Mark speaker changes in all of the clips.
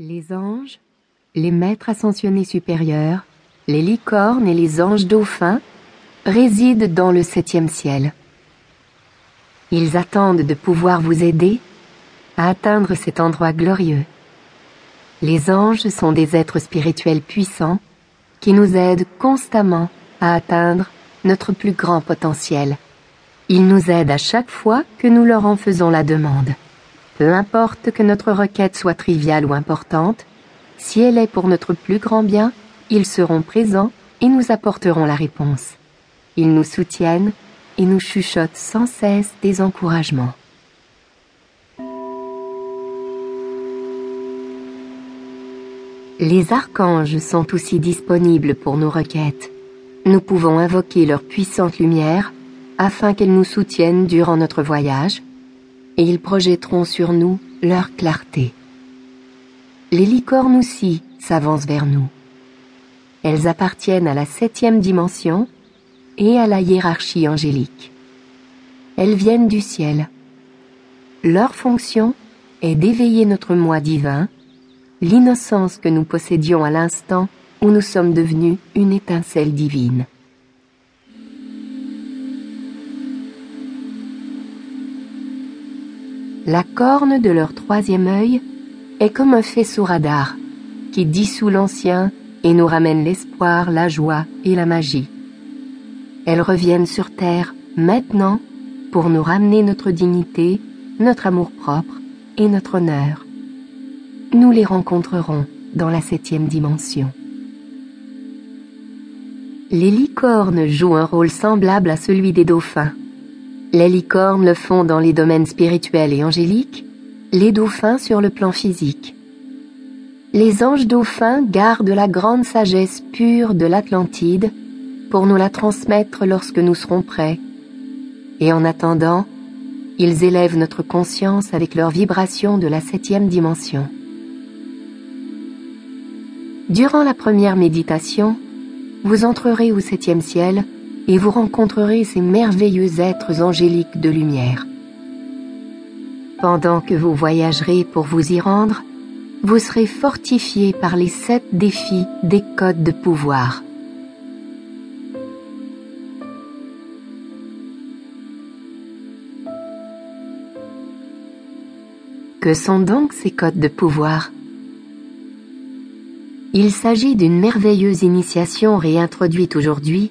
Speaker 1: Les anges, les maîtres ascensionnés supérieurs, les licornes et les anges dauphins résident dans le septième ciel. Ils attendent de pouvoir vous aider à atteindre cet endroit glorieux. Les anges sont des êtres spirituels puissants qui nous aident constamment à atteindre notre plus grand potentiel. Ils nous aident à chaque fois que nous leur en faisons la demande. Peu importe que notre requête soit triviale ou importante, si elle est pour notre plus grand bien, ils seront présents et nous apporteront la réponse. Ils nous soutiennent et nous chuchotent sans cesse des encouragements. Les archanges sont aussi disponibles pour nos requêtes. Nous pouvons invoquer leur puissante lumière afin qu'elle nous soutienne durant notre voyage et ils projetteront sur nous leur clarté. Les licornes aussi s'avancent vers nous. Elles appartiennent à la septième dimension et à la hiérarchie angélique. Elles viennent du ciel. Leur fonction est d'éveiller notre moi divin, l'innocence que nous possédions à l'instant où nous sommes devenus une étincelle divine. La corne de leur troisième œil est comme un faisceau radar qui dissout l'ancien et nous ramène l'espoir, la joie et la magie. Elles reviennent sur Terre maintenant pour nous ramener notre dignité, notre amour-propre et notre honneur. Nous les rencontrerons dans la septième dimension. Les licornes jouent un rôle semblable à celui des dauphins. Les licornes le font dans les domaines spirituels et angéliques, les dauphins sur le plan physique. Les anges dauphins gardent la grande sagesse pure de l'Atlantide pour nous la transmettre lorsque nous serons prêts. Et en attendant, ils élèvent notre conscience avec leurs vibrations de la septième dimension. Durant la première méditation, vous entrerez au septième ciel et vous rencontrerez ces merveilleux êtres angéliques de lumière. Pendant que vous voyagerez pour vous y rendre, vous serez fortifié par les sept défis des codes de pouvoir. Que sont donc ces codes de pouvoir? Il s'agit d'une merveilleuse initiation réintroduite aujourd'hui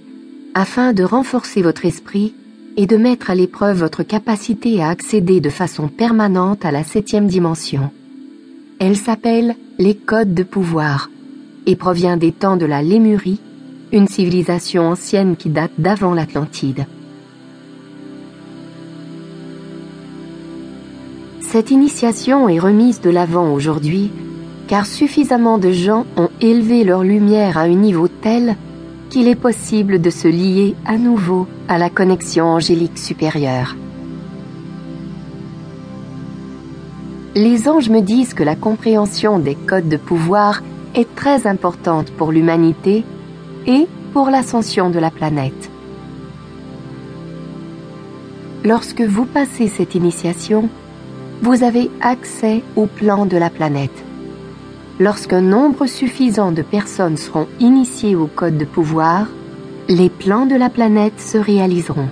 Speaker 1: afin de renforcer votre esprit et de mettre à l'épreuve votre capacité à accéder de façon permanente à la septième dimension. Elle s'appelle les codes de pouvoir et provient des temps de la Lémurie, une civilisation ancienne qui date d'avant l'Atlantide. Cette initiation est remise de l'avant aujourd'hui car suffisamment de gens ont élevé leur lumière à un niveau tel qu'il est possible de se lier à nouveau à la connexion angélique supérieure. Les anges me disent que la compréhension des codes de pouvoir est très importante pour l'humanité et pour l'ascension de la planète. Lorsque vous passez cette initiation, vous avez accès au plan de la planète lorsqu'un nombre suffisant de personnes seront initiées au code de pouvoir, les plans de la planète se réaliseront.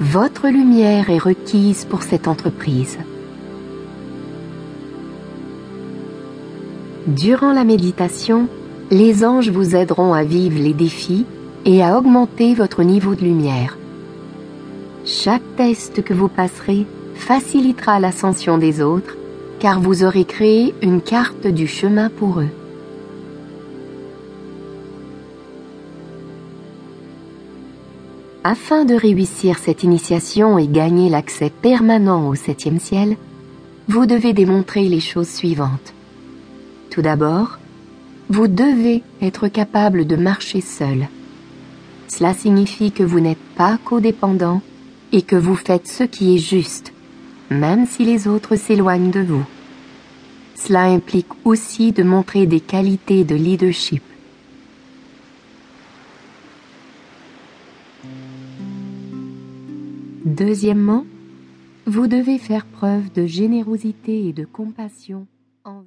Speaker 1: Votre lumière est requise pour cette entreprise. Durant la méditation, les anges vous aideront à vivre les défis et à augmenter votre niveau de lumière. Chaque test que vous passerez facilitera l'ascension des autres car vous aurez créé une carte du chemin pour eux. Afin de réussir cette initiation et gagner l'accès permanent au septième ciel, vous devez démontrer les choses suivantes. Tout d'abord, vous devez être capable de marcher seul. Cela signifie que vous n'êtes pas codépendant et que vous faites ce qui est juste même si les autres s'éloignent de vous. Cela implique aussi de montrer des qualités de leadership. Deuxièmement, vous devez faire preuve de générosité et de compassion